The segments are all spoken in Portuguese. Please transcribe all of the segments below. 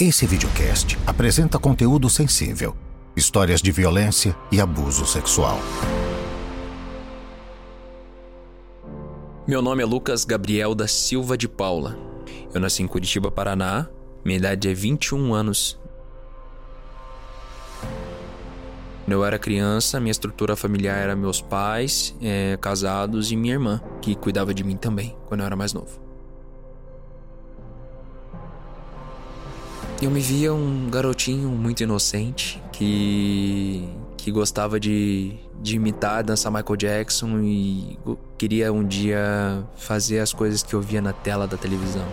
Esse videocast apresenta conteúdo sensível, histórias de violência e abuso sexual. Meu nome é Lucas Gabriel da Silva de Paula. Eu nasci em Curitiba, Paraná. Minha idade é 21 anos. Quando eu era criança, minha estrutura familiar era meus pais, é, casados e minha irmã, que cuidava de mim também, quando eu era mais novo. Eu me via um garotinho muito inocente que que gostava de, de imitar, dançar Michael Jackson e queria um dia fazer as coisas que eu via na tela da televisão.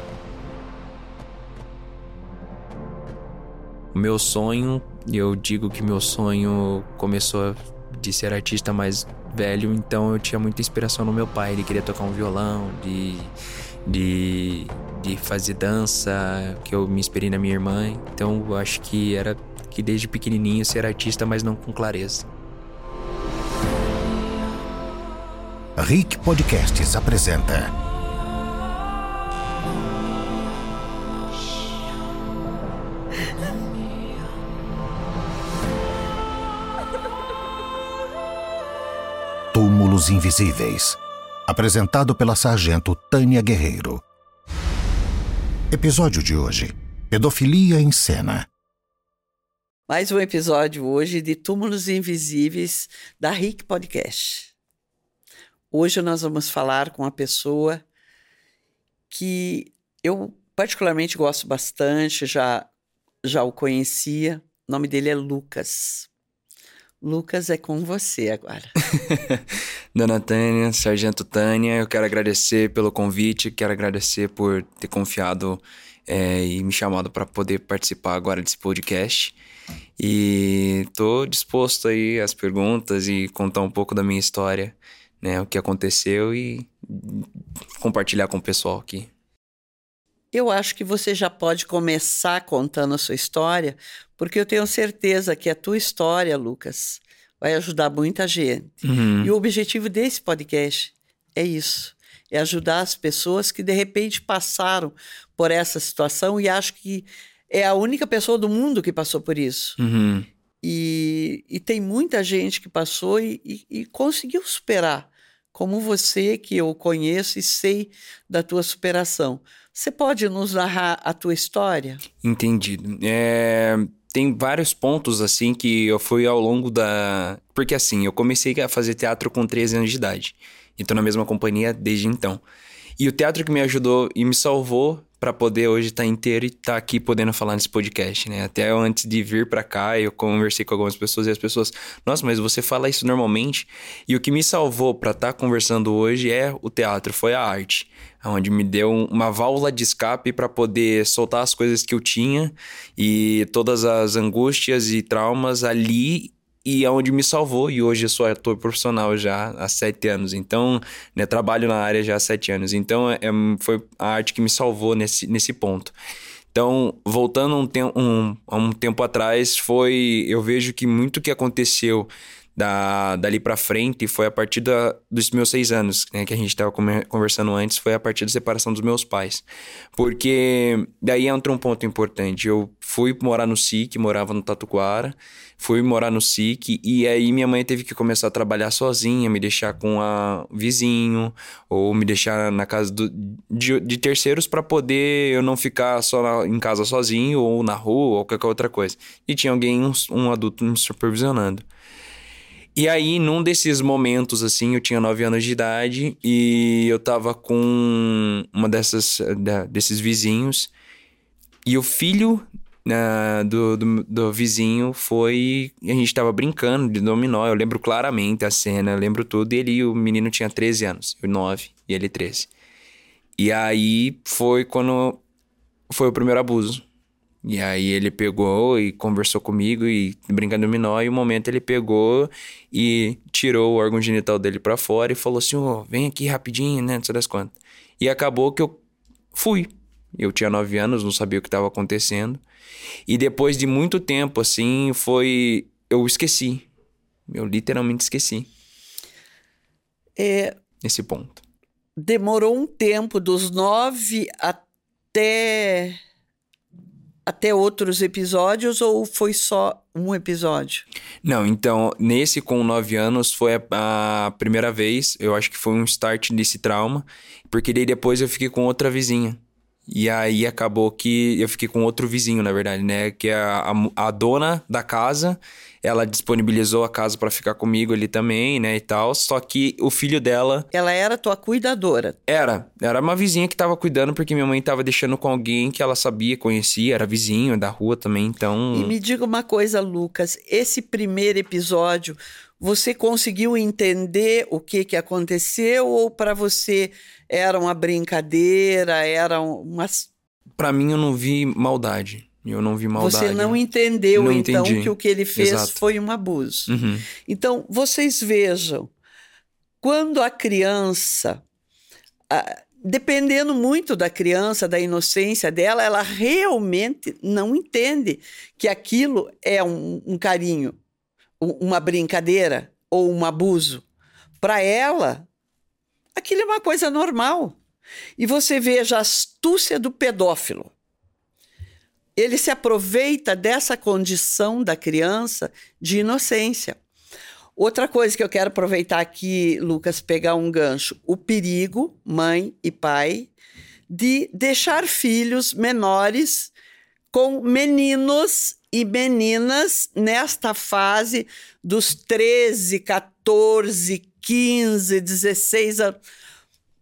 O meu sonho, eu digo que meu sonho começou de ser artista mais velho, então eu tinha muita inspiração no meu pai. Ele queria tocar um violão, de, de de fazer dança, que eu me inspirei na minha irmã. Então eu acho que era que desde pequenininho ser artista, mas não com clareza. Rick Podcasts apresenta. Túmulos Invisíveis. Apresentado pela sargento Tânia Guerreiro. Episódio de hoje: Pedofilia em cena. Mais um episódio hoje de Túmulos Invisíveis da Rick Podcast. Hoje nós vamos falar com uma pessoa que eu particularmente gosto bastante, já já o conhecia. O nome dele é Lucas. Lucas, é com você agora. Dona Tânia, Sargento Tânia, eu quero agradecer pelo convite, quero agradecer por ter confiado é, e me chamado para poder participar agora desse podcast. E tô disposto aí às perguntas e contar um pouco da minha história, né, o que aconteceu e compartilhar com o pessoal aqui. Eu acho que você já pode começar contando a sua história, porque eu tenho certeza que a tua história, Lucas, vai ajudar muita gente. Uhum. E o objetivo desse podcast é isso: é ajudar as pessoas que de repente passaram por essa situação e acho que é a única pessoa do mundo que passou por isso. Uhum. E, e, tem muita gente que passou e, e, e, conseguiu superar, como você, que eu conheço e sei da tua superação. Você pode nos narrar a tua história? Entendido. É, tem vários pontos assim que eu fui ao longo da. Porque assim, eu comecei a fazer teatro com 13 anos de idade. E tô na mesma companhia desde então. E o teatro que me ajudou e me salvou para poder hoje estar tá inteiro e estar tá aqui podendo falar nesse podcast, né? Até antes de vir para cá, eu conversei com algumas pessoas e as pessoas, nossa, mas você fala isso normalmente? E o que me salvou para estar tá conversando hoje é o teatro, foi a arte, onde me deu uma válvula de escape para poder soltar as coisas que eu tinha e todas as angústias e traumas ali e é onde me salvou. E hoje eu sou ator profissional já há sete anos. Então, né, trabalho na área já há sete anos. Então, é, foi a arte que me salvou nesse, nesse ponto. Então, voltando um, um, um tempo atrás, foi. Eu vejo que muito que aconteceu da, dali para frente foi a partir da, dos meus seis anos, né, que a gente estava conversando antes, foi a partir da separação dos meus pais. Porque daí entra um ponto importante. Eu fui morar no SIC, morava no Tatuquara, fui morar no SIC, e aí minha mãe teve que começar a trabalhar sozinha, me deixar com a vizinho, ou me deixar na casa do, de, de terceiros para poder eu não ficar só na, em casa sozinho, ou na rua, ou qualquer outra coisa. E tinha alguém, um, um adulto me supervisionando. E aí, num desses momentos, assim, eu tinha 9 anos de idade e eu tava com uma dessas, desses vizinhos. E o filho uh, do, do, do, vizinho foi. A gente tava brincando de dominó. Eu lembro claramente a cena, eu lembro tudo. E ele, o menino tinha 13 anos, eu 9 e ele 13. E aí foi quando foi o primeiro abuso. E aí ele pegou e conversou comigo e brincando dominó, e um momento ele pegou e tirou o órgão genital dele para fora e falou assim: oh, vem aqui rapidinho, né? Não sei das quantas. E acabou que eu fui. Eu tinha nove anos, não sabia o que estava acontecendo. E depois de muito tempo, assim, foi. Eu esqueci. Eu literalmente esqueci. É... Nesse ponto. Demorou um tempo, dos nove até até outros episódios ou foi só um episódio? Não, então, nesse com nove anos foi a, a, primeira vez, eu acho que foi um start desse trauma, porque daí depois eu fiquei com outra vizinha. E aí acabou que eu fiquei com outro vizinho, na verdade, né? Que é a, a, a dona da casa, ela disponibilizou a casa para ficar comigo ali também, né? E tal. Só que o filho dela. Ela era tua cuidadora? Era. Era uma vizinha que tava cuidando, porque minha mãe tava deixando com alguém que ela sabia, conhecia, era vizinho da rua também, então. E me diga uma coisa, Lucas. Esse primeiro episódio, você conseguiu entender o que, que aconteceu ou para você era uma brincadeira, era umas. Para mim, eu não vi maldade. Eu não vi maldade. Você não entendeu, não então, entendi. que o que ele fez Exato. foi um abuso. Uhum. Então, vocês vejam, quando a criança. dependendo muito da criança, da inocência dela, ela realmente não entende que aquilo é um, um carinho, uma brincadeira ou um abuso. Para ela, aquilo é uma coisa normal. E você veja a astúcia do pedófilo. Ele se aproveita dessa condição da criança de inocência. Outra coisa que eu quero aproveitar aqui, Lucas, pegar um gancho: o perigo, mãe e pai, de deixar filhos menores com meninos e meninas nesta fase dos 13, 14, 15, 16 anos.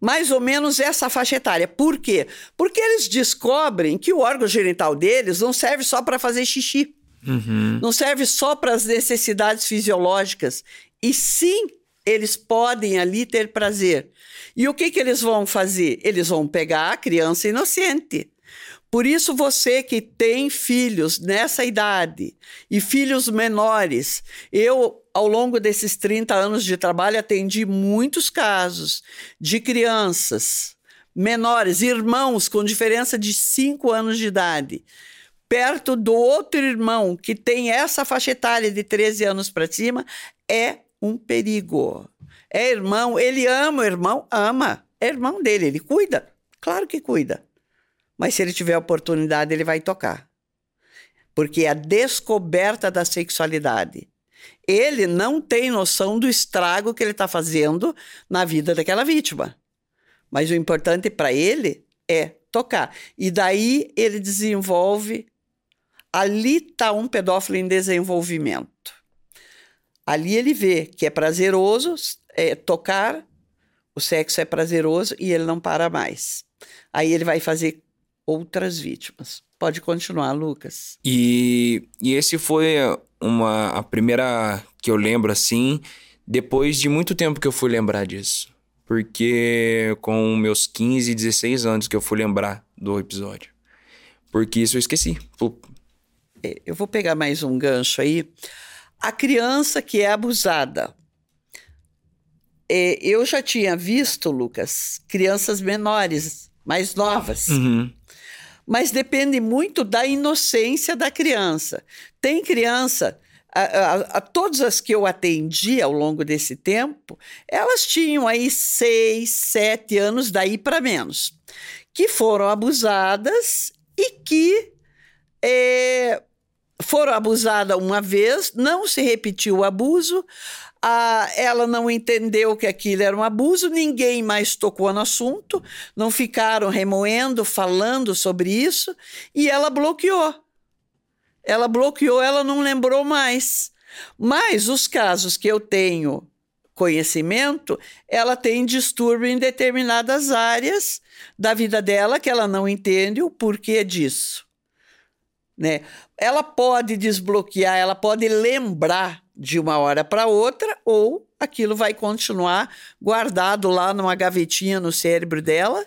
Mais ou menos essa faixa etária. Por quê? Porque eles descobrem que o órgão genital deles não serve só para fazer xixi. Uhum. Não serve só para as necessidades fisiológicas. E sim, eles podem ali ter prazer. E o que, que eles vão fazer? Eles vão pegar a criança inocente por isso, você que tem filhos nessa idade e filhos menores, eu, ao longo desses 30 anos de trabalho, atendi muitos casos de crianças menores, irmãos com diferença de 5 anos de idade, perto do outro irmão que tem essa faixa etária de 13 anos para cima, é um perigo. É irmão, ele ama o irmão, ama. É irmão dele, ele cuida. Claro que cuida. Mas se ele tiver oportunidade, ele vai tocar. Porque é a descoberta da sexualidade. Ele não tem noção do estrago que ele está fazendo na vida daquela vítima. Mas o importante para ele é tocar. E daí ele desenvolve. Ali está um pedófilo em desenvolvimento. Ali ele vê que é prazeroso é, tocar, o sexo é prazeroso e ele não para mais. Aí ele vai fazer outras vítimas. Pode continuar, Lucas. E, e esse foi uma a primeira que eu lembro assim, depois de muito tempo que eu fui lembrar disso. Porque com meus 15, 16 anos que eu fui lembrar do episódio. Porque isso eu esqueci. É, eu vou pegar mais um gancho aí. A criança que é abusada. É, eu já tinha visto, Lucas, crianças menores, mais novas. Uhum mas depende muito da inocência da criança. Tem criança, a, a, a, todas as que eu atendi ao longo desse tempo, elas tinham aí seis, sete anos, daí para menos, que foram abusadas e que é, foram abusadas uma vez, não se repetiu o abuso, ela não entendeu que aquilo era um abuso, ninguém mais tocou no assunto, não ficaram remoendo, falando sobre isso, e ela bloqueou. Ela bloqueou, ela não lembrou mais. Mas os casos que eu tenho conhecimento, ela tem distúrbio em determinadas áreas da vida dela que ela não entende o porquê disso. Né? Ela pode desbloquear, ela pode lembrar de uma hora para outra, ou aquilo vai continuar guardado lá numa gavetinha no cérebro dela,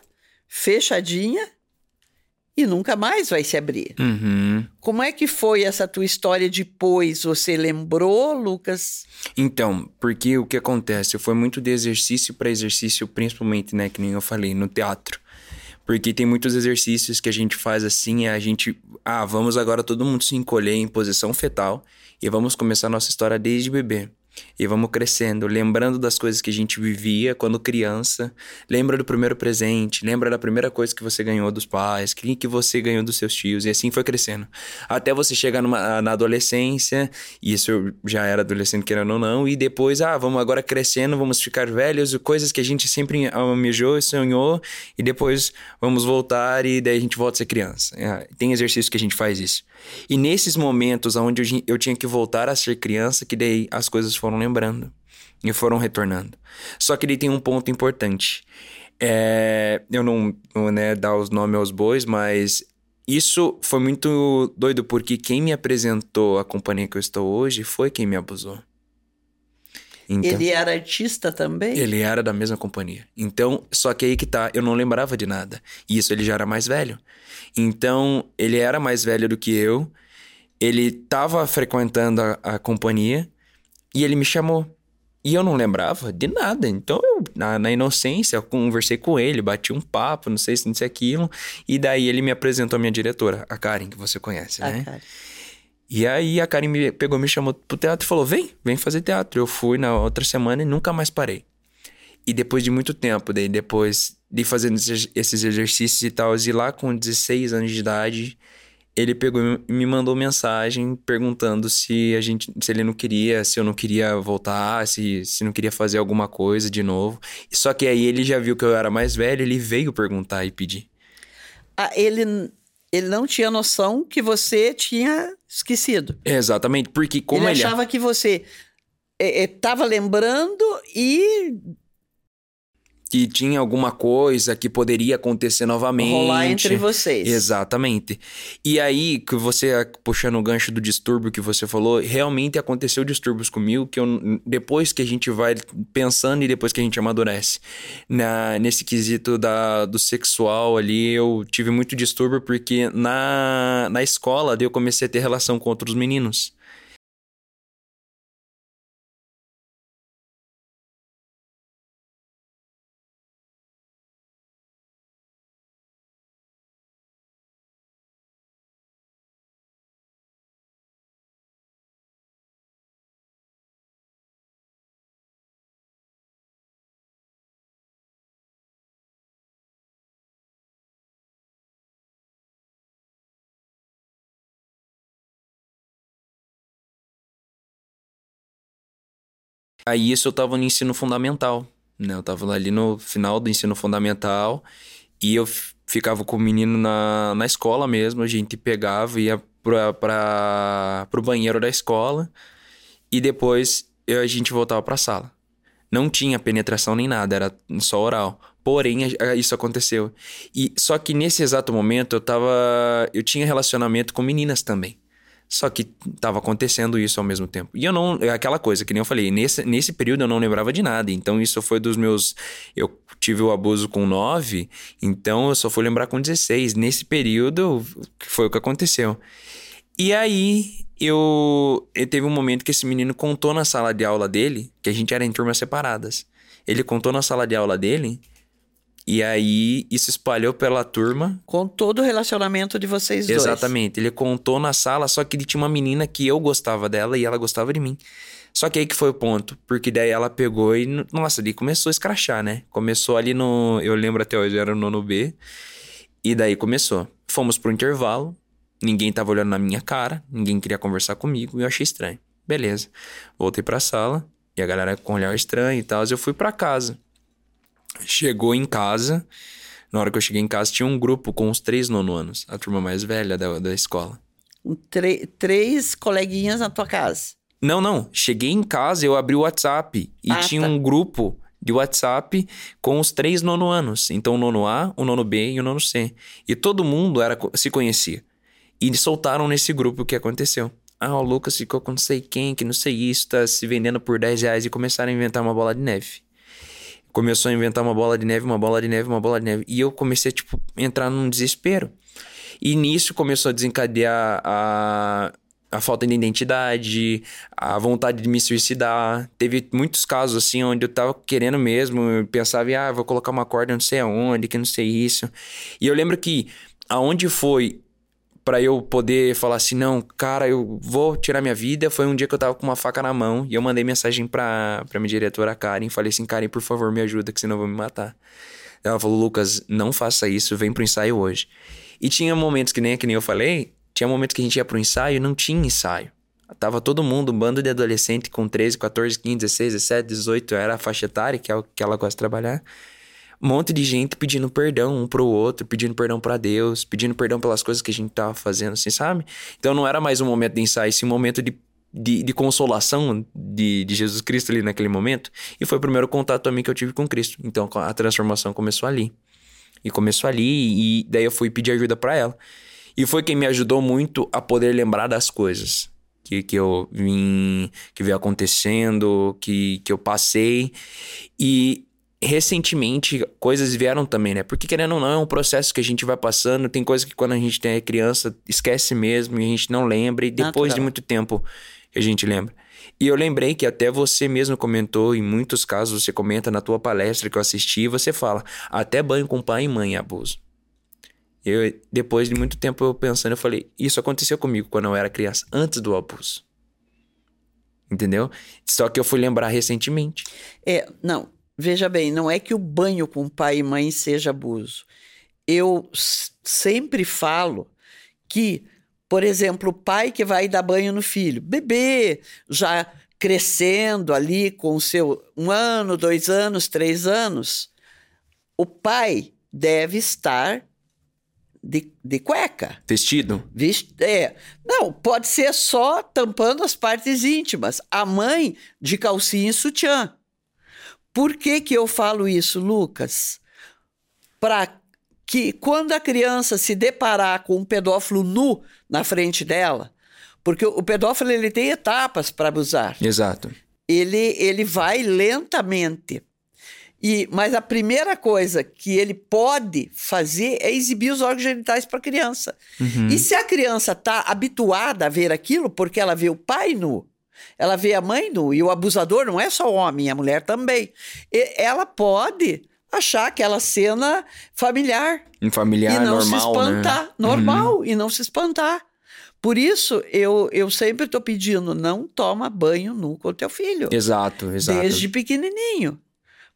fechadinha, e nunca mais vai se abrir. Uhum. Como é que foi essa tua história depois? Você lembrou, Lucas? Então, porque o que acontece? Foi muito de exercício para exercício, principalmente, né, que nem eu falei, no teatro. Porque tem muitos exercícios que a gente faz assim, a gente. Ah, vamos agora todo mundo se encolher em posição fetal e vamos começar a nossa história desde bebê. E vamos crescendo, lembrando das coisas que a gente vivia quando criança. Lembra do primeiro presente, lembra da primeira coisa que você ganhou dos pais, que, você ganhou dos seus tios, e assim foi crescendo. Até você chegar numa, na adolescência, e isso eu já era adolescente, querendo ou não, e depois, ah, vamos agora crescendo, vamos ficar velhos, coisas que a gente sempre almejou e sonhou, e depois vamos voltar e daí a gente volta a ser criança. É, tem exercício que a gente faz isso. E nesses momentos onde eu, eu tinha que voltar a ser criança, que daí as coisas foram lembrando e foram retornando. Só que ele tem um ponto importante. É, eu não vou né, dar os nomes aos bois, mas isso foi muito doido, porque quem me apresentou a companhia que eu estou hoje foi quem me abusou. Então, ele era artista também? Ele era da mesma companhia. Então, só que aí que tá, eu não lembrava de nada. E isso ele já era mais velho. Então, ele era mais velho do que eu. Ele tava frequentando a, a companhia e ele me chamou. E eu não lembrava de nada. Então, eu, na, na, inocência, eu conversei com ele, bati um papo, não sei se isso aquilo. E daí ele me apresentou a minha diretora, a Karen, que você conhece, a né? Karen. E aí a Karen me pegou, me chamou pro teatro e falou: vem, vem fazer teatro. Eu fui na outra semana e nunca mais parei. E depois de muito tempo, daí depois de fazendo esses exercícios e tal, e lá com 16 anos de idade, ele pegou e me mandou mensagem perguntando se a gente, se ele não queria, se eu não queria voltar, se, se não queria fazer alguma coisa de novo. Só que aí ele já viu que eu era mais velho, ele veio perguntar e pedir. Ah, ele ele não tinha noção que você tinha esquecido. Exatamente, porque como ele, ele achava que você estava é, é, lembrando e que tinha alguma coisa que poderia acontecer novamente. Rolar entre vocês. Exatamente. E aí, que você, puxando o gancho do distúrbio que você falou, realmente aconteceu distúrbios comigo, que eu, depois que a gente vai pensando e depois que a gente amadurece. Na, nesse quesito da, do sexual ali, eu tive muito distúrbio porque na, na escola eu comecei a ter relação com outros meninos. Aí isso eu tava no ensino fundamental, né? Eu tava ali no final do ensino fundamental e eu ficava com o menino na, na escola mesmo, a gente pegava, ia pra, pra, pro banheiro da escola e depois eu, a gente voltava pra sala. Não tinha penetração nem nada, era só oral. Porém, isso aconteceu. E só que nesse exato momento eu tava. Eu tinha relacionamento com meninas também. Só que tava acontecendo isso ao mesmo tempo. E eu não. É aquela coisa, que nem eu falei, nesse, nesse período eu não lembrava de nada. Então isso foi dos meus. Eu tive o abuso com 9, então eu só fui lembrar com 16. Nesse período foi o que aconteceu. E aí eu, eu teve um momento que esse menino contou na sala de aula dele, que a gente era em turmas separadas. Ele contou na sala de aula dele e aí isso espalhou pela turma. Com todo o relacionamento de vocês dois. Exatamente. Ele contou na sala, só que ele tinha uma menina que eu gostava dela e ela gostava de mim. Só que aí que foi o ponto, porque daí ela pegou e, nossa, ali começou a escrachar, né? Começou ali no, eu lembro até hoje, era no nono B. E daí começou. Fomos pro intervalo, ninguém tava olhando na minha cara, ninguém queria conversar comigo e eu achei estranho. Beleza. Voltei pra sala e a galera com um olhar estranho e tal, eu fui para casa. Chegou em casa. Na hora que eu cheguei em casa, tinha um grupo com os três nono anos, a turma mais velha da, da escola. três coleguinhas na tua casa? Não, não. Cheguei em casa, eu abri o WhatsApp e ah, tinha tá. um grupo de WhatsApp com os três nono anos. Então, o nono A, o nono B e o nono C. E todo mundo era, se conhecia. E soltaram nesse grupo o que aconteceu. Ah, o Lucas ficou com não sei quem, que não sei isso, tá se vendendo por 10 reais e começaram a inventar uma bola de neve começou a inventar uma bola de neve, uma bola de neve, uma bola de neve. E eu comecei a, tipo, entrar num desespero. E nisso começou a desencadear a, a falta de identidade, a vontade de me suicidar. Teve muitos casos assim onde eu tava querendo mesmo, eu pensava, ah, vou colocar uma corda não sei aonde, que não sei isso. E eu lembro que aonde foi para eu poder falar assim, não, cara, eu vou tirar minha vida. Foi um dia que eu tava com uma faca na mão e eu mandei mensagem pra, pra minha diretora Karen. Falei assim, Karen, por favor, me ajuda, que senão eu vou me matar. Ela falou, Lucas, não faça isso, vem pro ensaio hoje. E tinha momentos que nem, que nem eu falei, tinha momentos que a gente ia pro ensaio e não tinha ensaio. Tava todo mundo, um bando de adolescente com 13, 14, 15, 16, 17, 18, era a faixa etária, que é o que ela gosta de trabalhar um monte de gente pedindo perdão um pro outro, pedindo perdão para Deus, pedindo perdão pelas coisas que a gente tava fazendo, assim, sabe? Então não era mais um momento de ensaio, sim um momento de, de, de, consolação de, de Jesus Cristo ali naquele momento. E foi o primeiro contato também que eu tive com Cristo. Então a transformação começou ali. E começou ali, e daí eu fui pedir ajuda para ela. E foi quem me ajudou muito a poder lembrar das coisas que, que eu vim, que veio acontecendo, que, que eu passei. E recentemente coisas vieram também, né? Porque querendo ou não, é um processo que a gente vai passando. Tem coisas que quando a gente é criança, esquece mesmo e a gente não lembra. E depois Natural. de muito tempo a gente lembra. E eu lembrei que até você mesmo comentou, em muitos casos você comenta na tua palestra que eu assisti, você fala, até banho com pai e mãe é abuso. Eu, depois de muito tempo eu pensando, eu falei, isso aconteceu comigo quando eu era criança, antes do abuso. Entendeu? Só que eu fui lembrar recentemente. É, não, Veja bem, não é que o banho com pai e mãe seja abuso. Eu sempre falo que, por exemplo, o pai que vai dar banho no filho, bebê, já crescendo ali com o seu um ano, dois anos, três anos, o pai deve estar de, de cueca. Vestido? Vest, é. Não, pode ser só tampando as partes íntimas. A mãe de calcinha e sutiã. Por que, que eu falo isso, Lucas? Para que quando a criança se deparar com um pedófilo nu na frente dela, porque o pedófilo ele tem etapas para abusar. Exato. Ele, ele vai lentamente. E, mas a primeira coisa que ele pode fazer é exibir os órgãos genitais para a criança. Uhum. E se a criança está habituada a ver aquilo, porque ela vê o pai nu, ela vê a mãe nu, e o abusador não é só o homem, a mulher também. E ela pode achar aquela cena familiar. Familiar, e não normal, se né? espantar. Né? Normal, uhum. e não se espantar. Por isso, eu, eu sempre estou pedindo, não toma banho nu com o teu filho. Exato, exato. Desde pequenininho.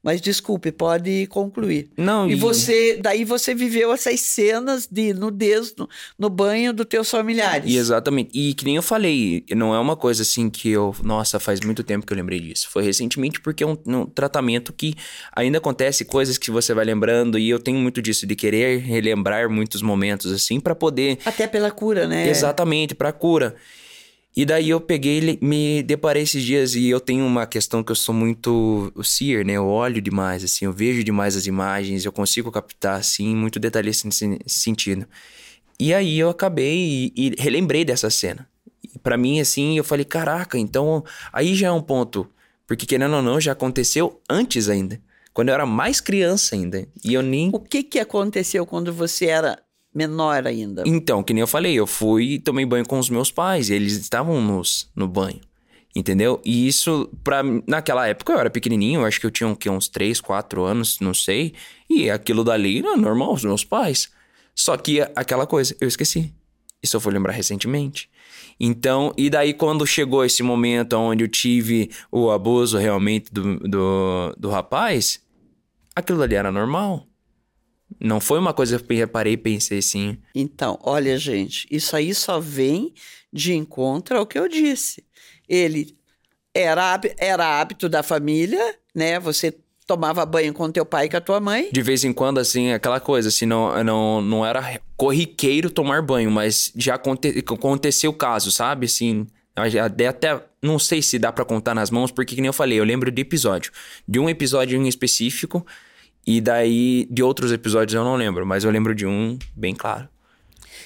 Mas desculpe, pode concluir. Não, e, e você, daí você viveu essas cenas de nudez no, no banho dos teus familiares. E exatamente. E que nem eu falei, não é uma coisa assim que eu, nossa, faz muito tempo que eu lembrei disso. Foi recentemente porque é um, um tratamento que ainda acontece coisas que você vai lembrando e eu tenho muito disso de querer relembrar muitos momentos assim para poder até pela cura, né? Exatamente, para cura. E daí eu peguei, me deparei esses dias e eu tenho uma questão que eu sou muito o seer, né? Eu olho demais, assim, eu vejo demais as imagens, eu consigo captar, assim, muito detalhista nesse sentido. E aí eu acabei e, e relembrei dessa cena. E para mim, assim, eu falei, caraca, então aí já é um ponto. Porque querendo ou não, já aconteceu antes ainda. Quando eu era mais criança ainda. E eu nem. O que que aconteceu quando você era menor ainda. Então, que nem eu falei, eu fui e tomei banho com os meus pais, e eles estavam nos, no banho. Entendeu? E isso, pra, naquela época eu era pequenininho, eu acho que eu tinha que, uns 3, 4 anos, não sei. E aquilo dali era normal, os meus pais. Só que aquela coisa, eu esqueci. Isso eu fui lembrar recentemente. Então, e daí quando chegou esse momento onde eu tive o abuso realmente do, do, do rapaz, aquilo ali era normal. Não foi uma coisa que eu reparei e pensei assim. Então, olha, gente, isso aí só vem de encontro ao que eu disse. Ele era, era hábito da família, né? Você tomava banho com teu pai e com a tua mãe. De vez em quando, assim, aquela coisa, assim, não, não, não era corriqueiro tomar banho, mas já aconte, aconteceu o caso, sabe? Assim, até, até não sei se dá para contar nas mãos, porque, como eu falei, eu lembro de episódio. De um episódio em específico e daí, de outros episódios eu não lembro, mas eu lembro de um bem claro.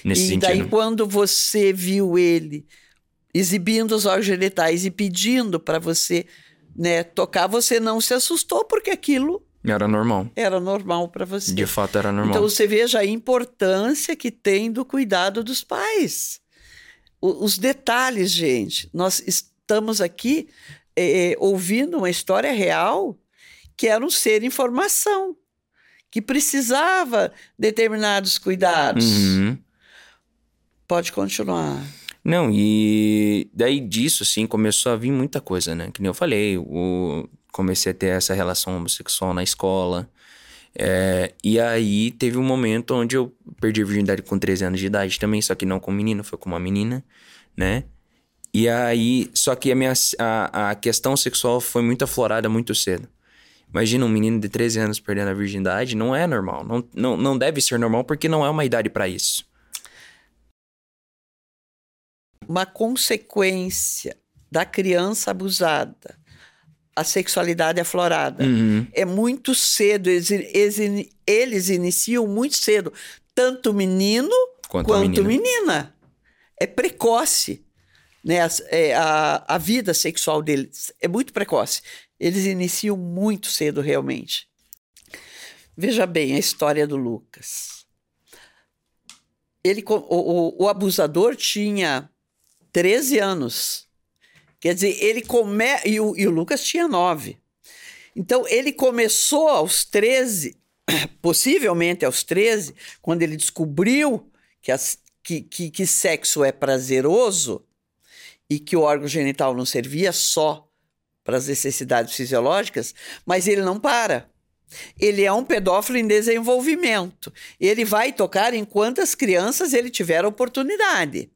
Nesse e sentido. daí, quando você viu ele exibindo os órgãos genitais e pedindo para você né, tocar, você não se assustou, porque aquilo. Era normal. Era normal para você. De fato, era normal. Então, você veja a importância que tem do cuidado dos pais. O, os detalhes, gente. Nós estamos aqui é, ouvindo uma história real que era um ser em formação, que precisava determinados cuidados. Uhum. Pode continuar. Não, e daí disso, assim, começou a vir muita coisa, né? Que nem eu falei, o... comecei a ter essa relação homossexual na escola. É... E aí teve um momento onde eu perdi a virgindade com 13 anos de idade também, só que não com menino, foi com uma menina, né? E aí, só que a minha a, a questão sexual foi muito aflorada muito cedo. Imagina um menino de 13 anos perdendo a virgindade, não é normal. Não, não, não deve ser normal porque não é uma idade para isso. Uma consequência da criança abusada, a sexualidade aflorada. Uhum. É muito cedo, eles, eles, eles, iniciam muito cedo, tanto menino quanto, quanto menina. menina. É precoce. Né? A, é, a, a vida sexual deles é muito precoce. Eles iniciam muito cedo, realmente. Veja bem a história do Lucas. Ele, o, o, o abusador tinha 13 anos. Quer dizer, ele come... E o, e o Lucas tinha 9. Então, ele começou aos 13, possivelmente aos 13, quando ele descobriu que, as, que, que, que sexo é prazeroso e que o órgão genital não servia só para as necessidades fisiológicas, mas ele não para. Ele é um pedófilo em desenvolvimento. Ele vai tocar em quantas crianças ele tiver oportunidade.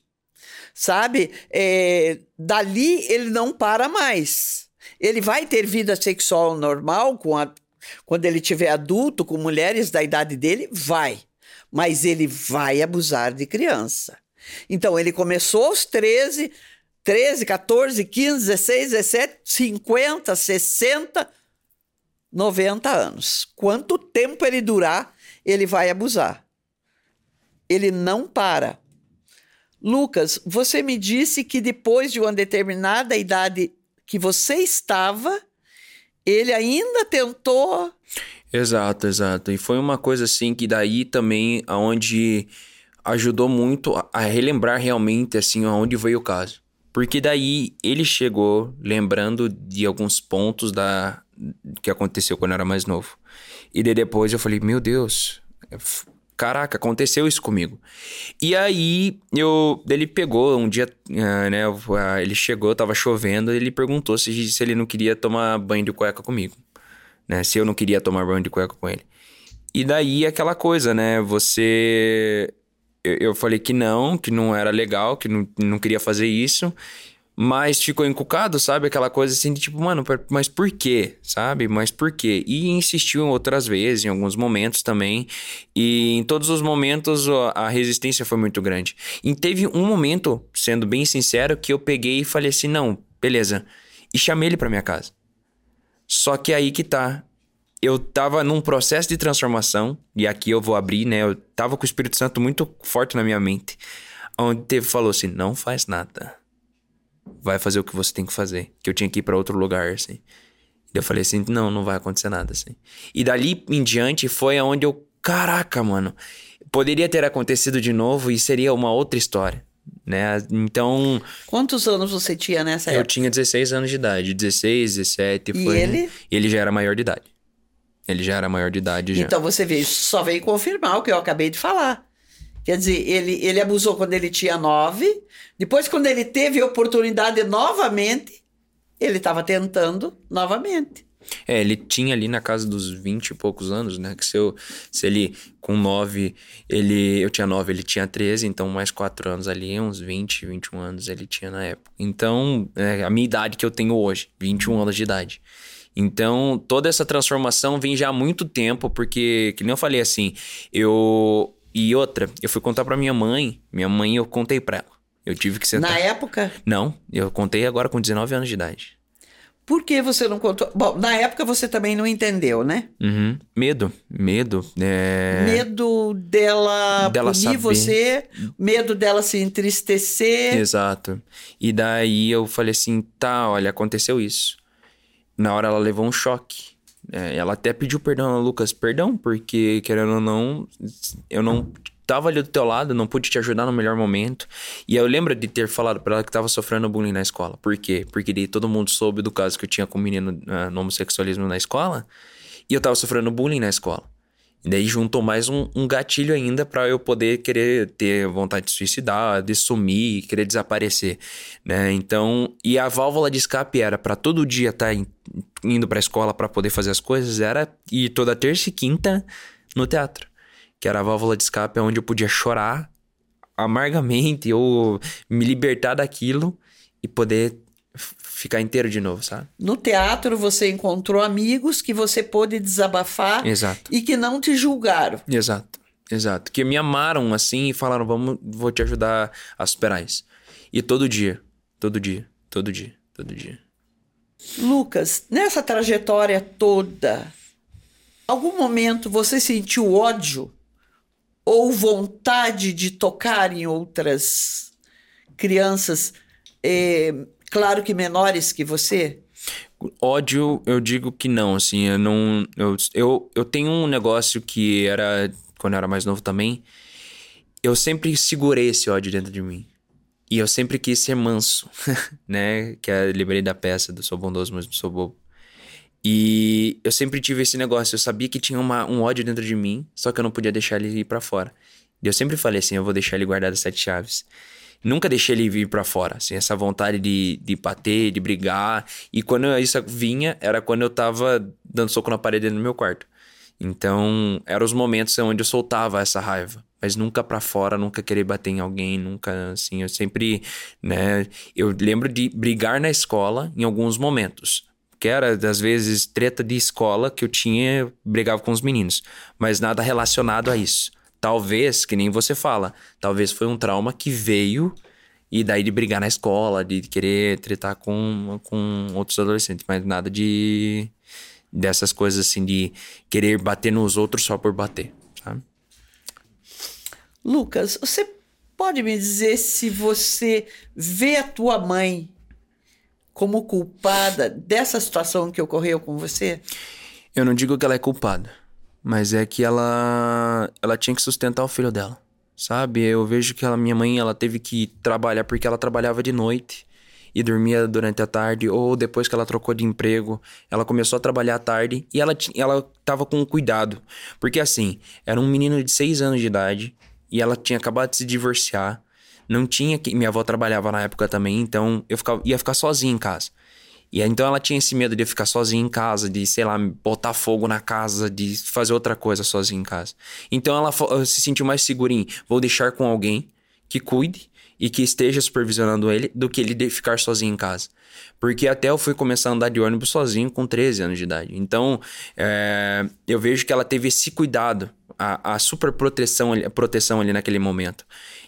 Sabe? É, dali ele não para mais. Ele vai ter vida sexual normal a, quando ele tiver adulto, com mulheres da idade dele? Vai. Mas ele vai abusar de criança. Então, ele começou aos 13, 13, 14, 15, 16, 17, 50, 60, 90 anos. Quanto tempo ele durar, ele vai abusar. Ele não para. Lucas, você me disse que depois de uma determinada idade que você estava, ele ainda tentou. Exato, exato. E foi uma coisa assim que daí também aonde ajudou muito a relembrar realmente assim aonde veio o caso. Porque daí ele chegou lembrando de alguns pontos da que aconteceu quando eu era mais novo. E daí depois eu falei, meu Deus, caraca, aconteceu isso comigo. E aí eu, ele pegou um dia, uh, né, uh, ele chegou, tava chovendo, ele perguntou se, se ele não queria tomar banho de cueca comigo, né, se eu não queria tomar banho de cueca com ele. E daí aquela coisa, né, você eu, eu falei que não, que não era legal, que não, não queria fazer isso. Mas ficou encucado, sabe? Aquela coisa assim de tipo, mano, mas por quê? Sabe? Mas por quê? E insistiu outras vezes, em alguns momentos também. E em todos os momentos a resistência foi muito grande. E teve um momento, sendo bem sincero, que eu peguei e falei assim: não, beleza. E chamei ele pra minha casa. Só que aí que tá eu tava num processo de transformação, e aqui eu vou abrir, né? Eu tava com o Espírito Santo muito forte na minha mente. Onde teve, falou assim: não faz nada. Vai fazer o que você tem que fazer. Que eu tinha que ir para outro lugar, assim. E eu falei assim: não, não vai acontecer nada, assim. E dali em diante foi aonde eu. Caraca, mano. Poderia ter acontecido de novo e seria uma outra história. Né? Então. Quantos anos você tinha nessa época? Eu tinha 16 anos de idade. 16, 17. E foi, ele? Ele já era maior de idade. Ele já era maior de idade. Já. Então você vê, isso só veio confirmar o que eu acabei de falar. Quer dizer, ele, ele abusou quando ele tinha nove, depois, quando ele teve oportunidade novamente, ele estava tentando novamente. É, ele tinha ali na casa dos 20 e poucos anos, né? Que se, eu, se ele, com 9, ele, eu tinha 9, ele tinha 13, então mais 4 anos ali, uns 20, 21 anos ele tinha na época. Então, é a minha idade que eu tenho hoje, 21 anos de idade. Então, toda essa transformação vem já há muito tempo, porque, que nem eu falei assim, eu. E outra, eu fui contar pra minha mãe, minha mãe eu contei pra ela. Eu tive que sentar. Na época? Não, eu contei agora com 19 anos de idade. Por que você não contou? Bom, na época você também não entendeu, né? Uhum. Medo, medo. É... Medo dela, dela punir saber. você, medo dela se entristecer. Exato. E daí eu falei assim, tá, olha, aconteceu isso na hora ela levou um choque. É, ela até pediu perdão a Lucas, perdão, porque querendo ou não, eu não tava ali do teu lado, não pude te ajudar no melhor momento. E eu lembro de ter falado para ela que tava sofrendo bullying na escola. Por quê? Porque daí todo mundo soube do caso que eu tinha com o menino uh, no homossexualismo na escola. E eu tava sofrendo bullying na escola. E daí juntou mais um, um gatilho ainda para eu poder querer ter vontade de suicidar, de sumir, querer desaparecer, né? Então, e a válvula de escape era para todo dia estar tá indo para a escola para poder fazer as coisas, era ir toda terça e quinta no teatro, que era a válvula de escape onde eu podia chorar amargamente ou me libertar daquilo e poder ficar inteiro de novo, sabe? No teatro você encontrou amigos que você pôde desabafar Exato. e que não te julgaram. Exato. Exato. Que me amaram assim e falaram, vamos, vou te ajudar a superar isso. E todo dia, todo dia, todo dia, todo dia. Lucas, nessa trajetória toda, algum momento você sentiu ódio ou vontade de tocar em outras crianças? Eh, claro que menores que você? Ódio, eu digo que não, assim, eu não. Eu, eu, eu tenho um negócio que era. Quando eu era mais novo também. Eu sempre segurei esse ódio dentro de mim. E eu sempre quis ser manso, né? Que é lembrei da peça do Sou Bondoso, mas não sou bobo. E eu sempre tive esse negócio. Eu sabia que tinha uma, um ódio dentro de mim, só que eu não podia deixar ele ir para fora. E eu sempre falei assim: eu vou deixar ele guardado as sete chaves. Nunca deixei ele vir para fora, assim, essa vontade de, de bater, de brigar. E quando isso vinha, era quando eu tava dando soco na parede no meu quarto. Então, eram os momentos onde eu soltava essa raiva. Mas nunca para fora, nunca querer bater em alguém, nunca assim. Eu sempre, né? Eu lembro de brigar na escola em alguns momentos. Que era, às vezes, treta de escola que eu tinha, brigava com os meninos. Mas nada relacionado a isso. Talvez, que nem você fala, talvez foi um trauma que veio e daí de brigar na escola, de querer tretar com, com outros adolescentes, mas nada de dessas coisas assim de querer bater nos outros só por bater, sabe? Lucas, você pode me dizer se você vê a tua mãe como culpada dessa situação que ocorreu com você? Eu não digo que ela é culpada. Mas é que ela ela tinha que sustentar o filho dela, sabe? Eu vejo que a minha mãe ela teve que trabalhar porque ela trabalhava de noite e dormia durante a tarde ou depois que ela trocou de emprego, ela começou a trabalhar à tarde e ela ela tava com cuidado, porque assim, era um menino de seis anos de idade e ela tinha acabado de se divorciar, não tinha que minha avó trabalhava na época também, então eu ficava, ia ficar sozinha em casa. E então ela tinha esse medo de ficar sozinha em casa, de, sei lá, botar fogo na casa, de fazer outra coisa sozinha em casa. Então ela se sentiu mais segura em vou deixar com alguém que cuide e que esteja supervisionando ele do que ele ficar sozinho em casa. Porque até eu fui começar a andar de ônibus sozinho com 13 anos de idade. Então é, eu vejo que ela teve esse cuidado, a, a super proteção, proteção ali naquele momento.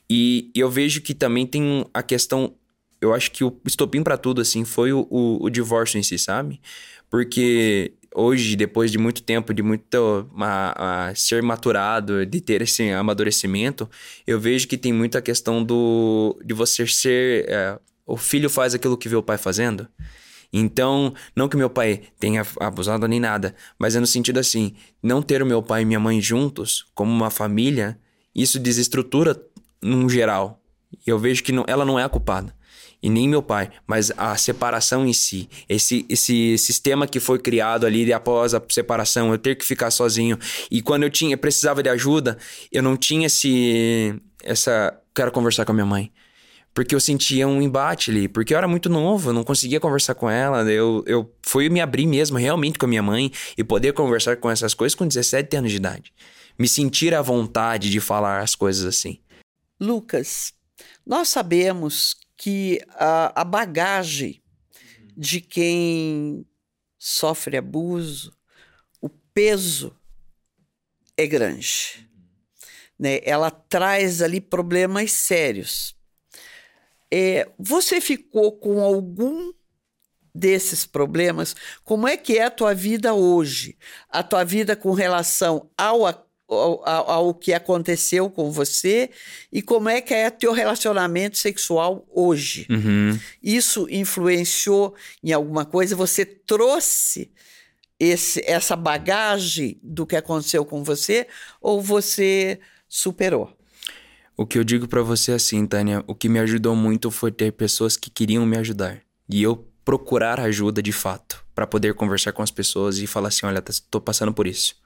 E eu vejo que também tem a questão eu acho que o estopim para tudo, assim, foi o, o, o, divórcio em si, sabe? Porque hoje, depois de muito tempo, de muito a, a, ser maturado, de ter esse amadurecimento, eu vejo que tem muita questão do de você ser. É, o filho faz aquilo que vê o pai fazendo. Então, não que meu pai tenha abusado nem nada, mas é no sentido assim, não ter o meu pai e minha mãe juntos, como uma família, isso desestrutura num geral. Eu vejo que não, ela não é a culpada e nem meu pai, mas a separação em si, esse, esse sistema que foi criado ali após a separação, eu ter que ficar sozinho e quando eu tinha precisava de ajuda, eu não tinha esse essa quero conversar com a minha mãe. Porque eu sentia um embate ali, porque eu era muito novo, eu não conseguia conversar com ela. Eu, eu fui me abrir mesmo realmente com a minha mãe e poder conversar com essas coisas com 17 anos de idade. Me sentir à vontade de falar as coisas assim. Lucas, nós sabemos que a, a bagagem de quem sofre abuso, o peso é grande. Né? Ela traz ali problemas sérios. É, você ficou com algum desses problemas? Como é que é a tua vida hoje? A tua vida com relação ao ao, ao, que aconteceu com você e como é que é teu relacionamento sexual hoje. Uhum. Isso influenciou em alguma coisa? Você trouxe esse, essa bagagem do que aconteceu com você ou você superou? O que eu digo para você é assim, Tânia, o que me ajudou muito foi ter pessoas que queriam me ajudar e eu procurar ajuda de fato para poder conversar com as pessoas e falar assim, olha, tô passando por isso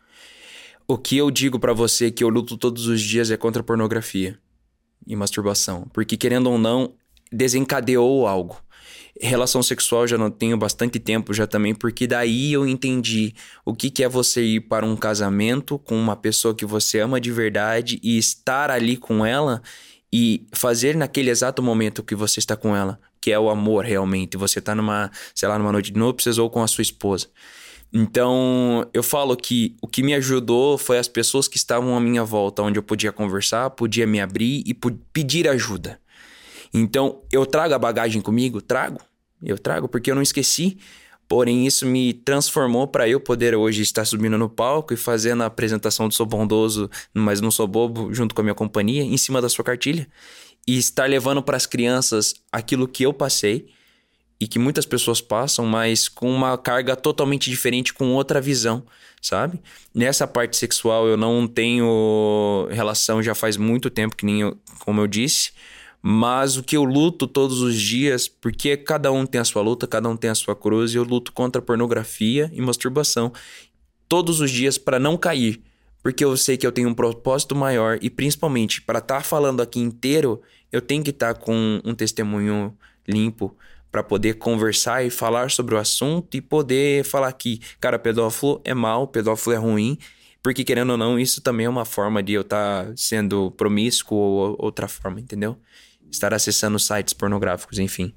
o que eu digo para você que eu luto todos os dias é contra pornografia e masturbação. Porque, querendo ou não, desencadeou algo. Relação sexual já não tenho bastante tempo já também, porque daí eu entendi o que, que é você ir para um casamento com uma pessoa que você ama de verdade e estar ali com ela e fazer naquele exato momento que você está com ela, que é o amor realmente. Você está numa, sei lá, numa noite de núpcias ou com a sua esposa. Então, eu falo que o que me ajudou foi as pessoas que estavam à minha volta, onde eu podia conversar, podia me abrir e pedir ajuda. Então, eu trago a bagagem comigo? Trago. Eu trago porque eu não esqueci. Porém, isso me transformou para eu poder hoje estar subindo no palco e fazendo a apresentação do Sou Bondoso, mas não sou bobo, junto com a minha companhia, em cima da sua cartilha. E estar levando para as crianças aquilo que eu passei e que muitas pessoas passam, mas com uma carga totalmente diferente, com outra visão, sabe? Nessa parte sexual eu não tenho relação já faz muito tempo, que nem eu, como eu disse, mas o que eu luto todos os dias, porque cada um tem a sua luta, cada um tem a sua cruz, e eu luto contra pornografia e masturbação todos os dias para não cair, porque eu sei que eu tenho um propósito maior e principalmente para estar tá falando aqui inteiro, eu tenho que estar tá com um testemunho limpo para poder conversar e falar sobre o assunto e poder falar que, cara, pedófilo é mal, pedófilo é ruim, porque querendo ou não, isso também é uma forma de eu estar tá sendo promíscuo ou outra forma, entendeu? Estar acessando sites pornográficos, enfim.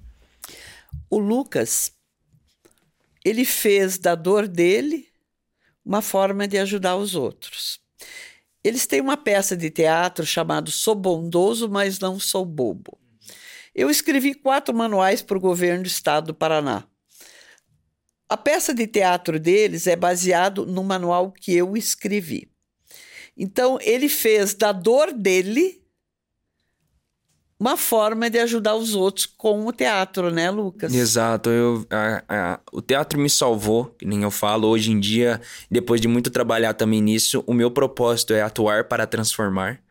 O Lucas, ele fez da dor dele uma forma de ajudar os outros. Eles têm uma peça de teatro chamado Sou Bondoso, mas Não Sou Bobo. Eu escrevi quatro manuais para o governo do estado do Paraná. A peça de teatro deles é baseado no manual que eu escrevi. Então, ele fez da dor dele uma forma de ajudar os outros com o teatro, né, Lucas? Exato. Eu, a, a, o teatro me salvou, que nem eu falo. Hoje em dia, depois de muito trabalhar também nisso, o meu propósito é atuar para transformar.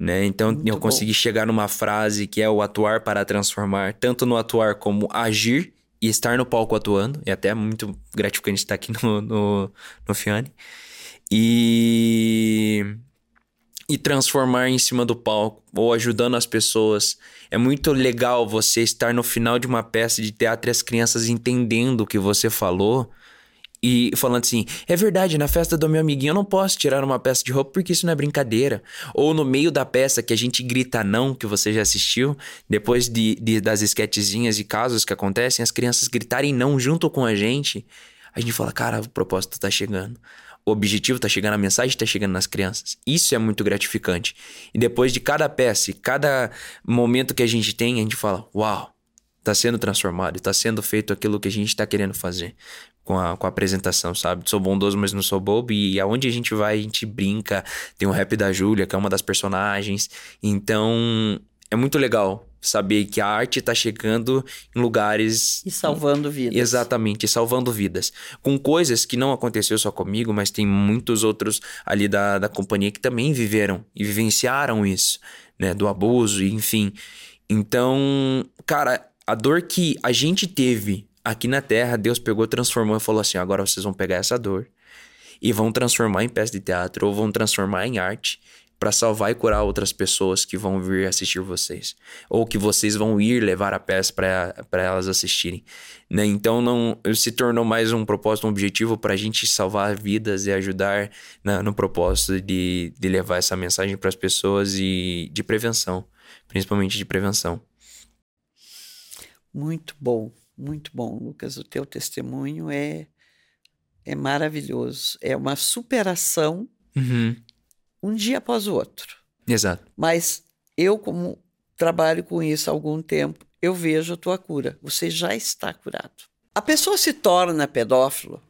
Né? Então Muito eu consegui bom. chegar numa frase que é o atuar para transformar, tanto no atuar como agir e estar no palco atuando. É até muito gratificante estar aqui no, no, no Fiane. E, e transformar em cima do palco ou ajudando as pessoas. É muito legal você estar no final de uma peça de teatro e as crianças entendendo o que você falou e falando assim: é verdade, na festa do meu amiguinho eu não posso tirar uma peça de roupa porque isso não é brincadeira. Ou no meio da peça que a gente grita não, que você já assistiu, depois de, de das esquetezinhas e casos que acontecem, as crianças gritarem não junto com a gente, a gente fala: cara, o propósito tá chegando. O objetivo tá chegando, a mensagem tá chegando nas crianças. Isso é muito gratificante. E depois de cada peça, cada momento que a gente tem, a gente fala: uau, tá sendo transformado, tá sendo feito aquilo que a gente tá querendo fazer com a, com a apresentação, sabe? Sou bondoso, mas não sou bobo. E aonde a gente vai, a gente brinca. Tem o rap da Júlia, que é uma das personagens. Então, é muito legal saber que a arte tá chegando em lugares. E salvando vidas. Exatamente, salvando vidas. Com coisas que não aconteceu só comigo, mas tem muitos outros ali da, da companhia que também viveram e vivenciaram isso, né? Do abuso, enfim. Então, cara, a dor que a gente teve aqui na Terra, Deus pegou, transformou e falou assim: agora vocês vão pegar essa dor e vão transformar em peça de teatro ou vão transformar em arte para salvar e curar outras pessoas que vão vir assistir vocês ou que vocês vão ir levar a peça para elas assistirem, né? Então não se tornou mais um propósito, um objetivo para a gente salvar vidas e ajudar no propósito de, de levar essa mensagem para as pessoas e de prevenção, principalmente de prevenção. Muito bom. Muito bom, Lucas. O teu testemunho é, é maravilhoso. É uma superação uhum. um dia após o outro. Exato. Mas eu, como trabalho com isso há algum tempo, eu vejo a tua cura. Você já está curado. A pessoa se torna pedófilo,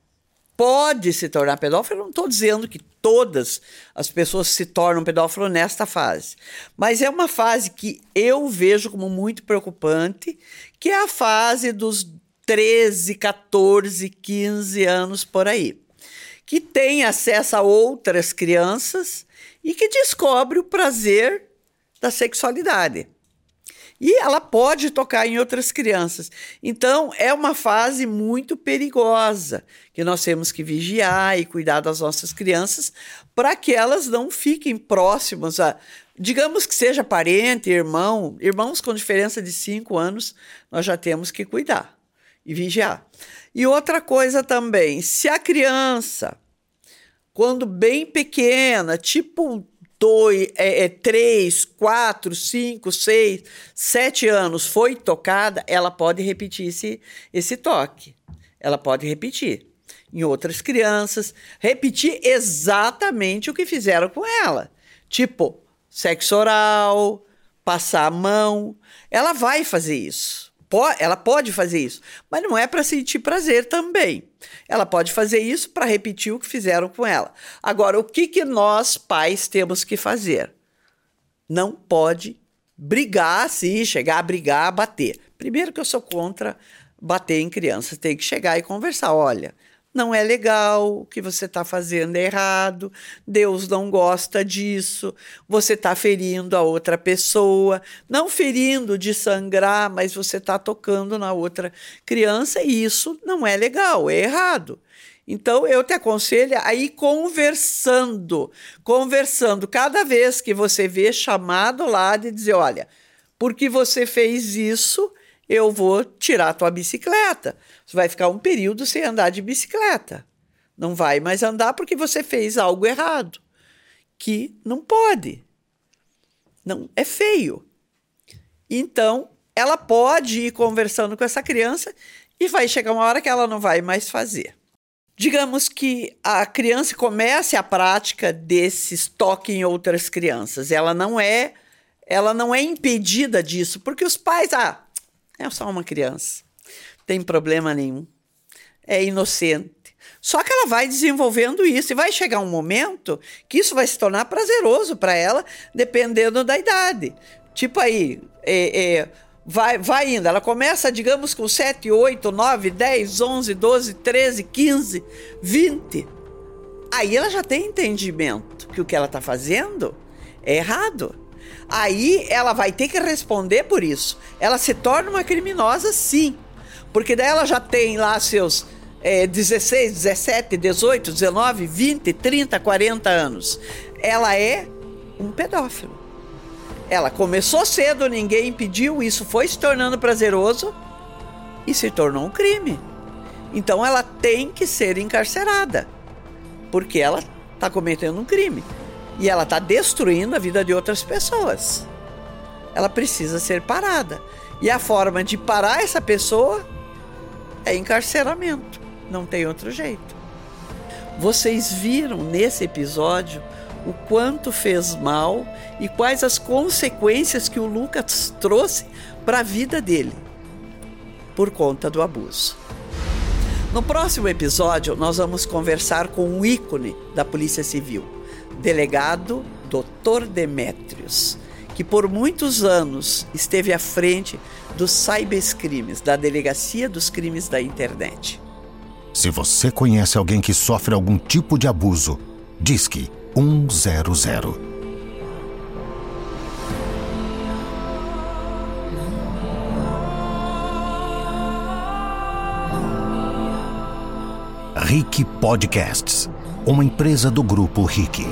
pode se tornar pedófilo. Eu não estou dizendo que todas as pessoas se tornam pedófilo nesta fase, mas é uma fase que eu vejo como muito preocupante, que é a fase dos 13, 14, 15 anos por aí, que tem acesso a outras crianças e que descobre o prazer da sexualidade. E ela pode tocar em outras crianças. Então, é uma fase muito perigosa que nós temos que vigiar e cuidar das nossas crianças para que elas não fiquem próximas a. Digamos que seja parente, irmão, irmãos com diferença de cinco anos, nós já temos que cuidar e vigiar. E outra coisa também, se a criança, quando bem pequena, tipo dois, é, é, três, quatro, cinco, seis, sete anos foi tocada, ela pode repetir esse, esse toque. Ela pode repetir. Em outras crianças, repetir exatamente o que fizeram com ela. Tipo, sexo oral, passar a mão. Ela vai fazer isso ela pode fazer isso, mas não é para sentir prazer também. Ela pode fazer isso para repetir o que fizeram com ela. Agora, o que, que nós, pais, temos que fazer? Não pode brigar, sim, chegar a brigar, bater. Primeiro que eu sou contra bater em crianças, tem que chegar e conversar. Olha, não é legal, o que você está fazendo é errado, Deus não gosta disso, você está ferindo a outra pessoa, não ferindo de sangrar, mas você está tocando na outra criança e isso não é legal, é errado. Então eu te aconselho a ir conversando, conversando. Cada vez que você vê chamado lá de dizer, olha, porque você fez isso, eu vou tirar a tua bicicleta. Você vai ficar um período sem andar de bicicleta. Não vai mais andar porque você fez algo errado, que não pode. Não é feio. Então, ela pode ir conversando com essa criança e vai chegar uma hora que ela não vai mais fazer. Digamos que a criança comece a prática desses toque em outras crianças. Ela não é, ela não é impedida disso, porque os pais, ah, é só uma criança. Tem problema nenhum. É inocente. Só que ela vai desenvolvendo isso e vai chegar um momento que isso vai se tornar prazeroso para ela, dependendo da idade. Tipo aí, é, é, vai, vai indo. Ela começa, digamos, com 7, 8, 9, 10, 11, 12, 13, 15, 20. Aí ela já tem entendimento que o que ela está fazendo é errado. Aí ela vai ter que responder por isso. Ela se torna uma criminosa, sim. Porque daí ela já tem lá seus é, 16, 17, 18, 19, 20, 30, 40 anos. Ela é um pedófilo. Ela começou cedo, ninguém impediu, isso foi se tornando prazeroso e se tornou um crime. Então ela tem que ser encarcerada, porque ela está cometendo um crime. E ela está destruindo a vida de outras pessoas. Ela precisa ser parada. E a forma de parar essa pessoa é encarceramento. Não tem outro jeito. Vocês viram nesse episódio o quanto fez mal e quais as consequências que o Lucas trouxe para a vida dele por conta do abuso. No próximo episódio, nós vamos conversar com um ícone da Polícia Civil delegado Dr. Demétrios, que por muitos anos esteve à frente dos cybercrimes, da Delegacia dos Crimes da Internet. Se você conhece alguém que sofre algum tipo de abuso, disque 100. Rick Podcasts, uma empresa do grupo Rick.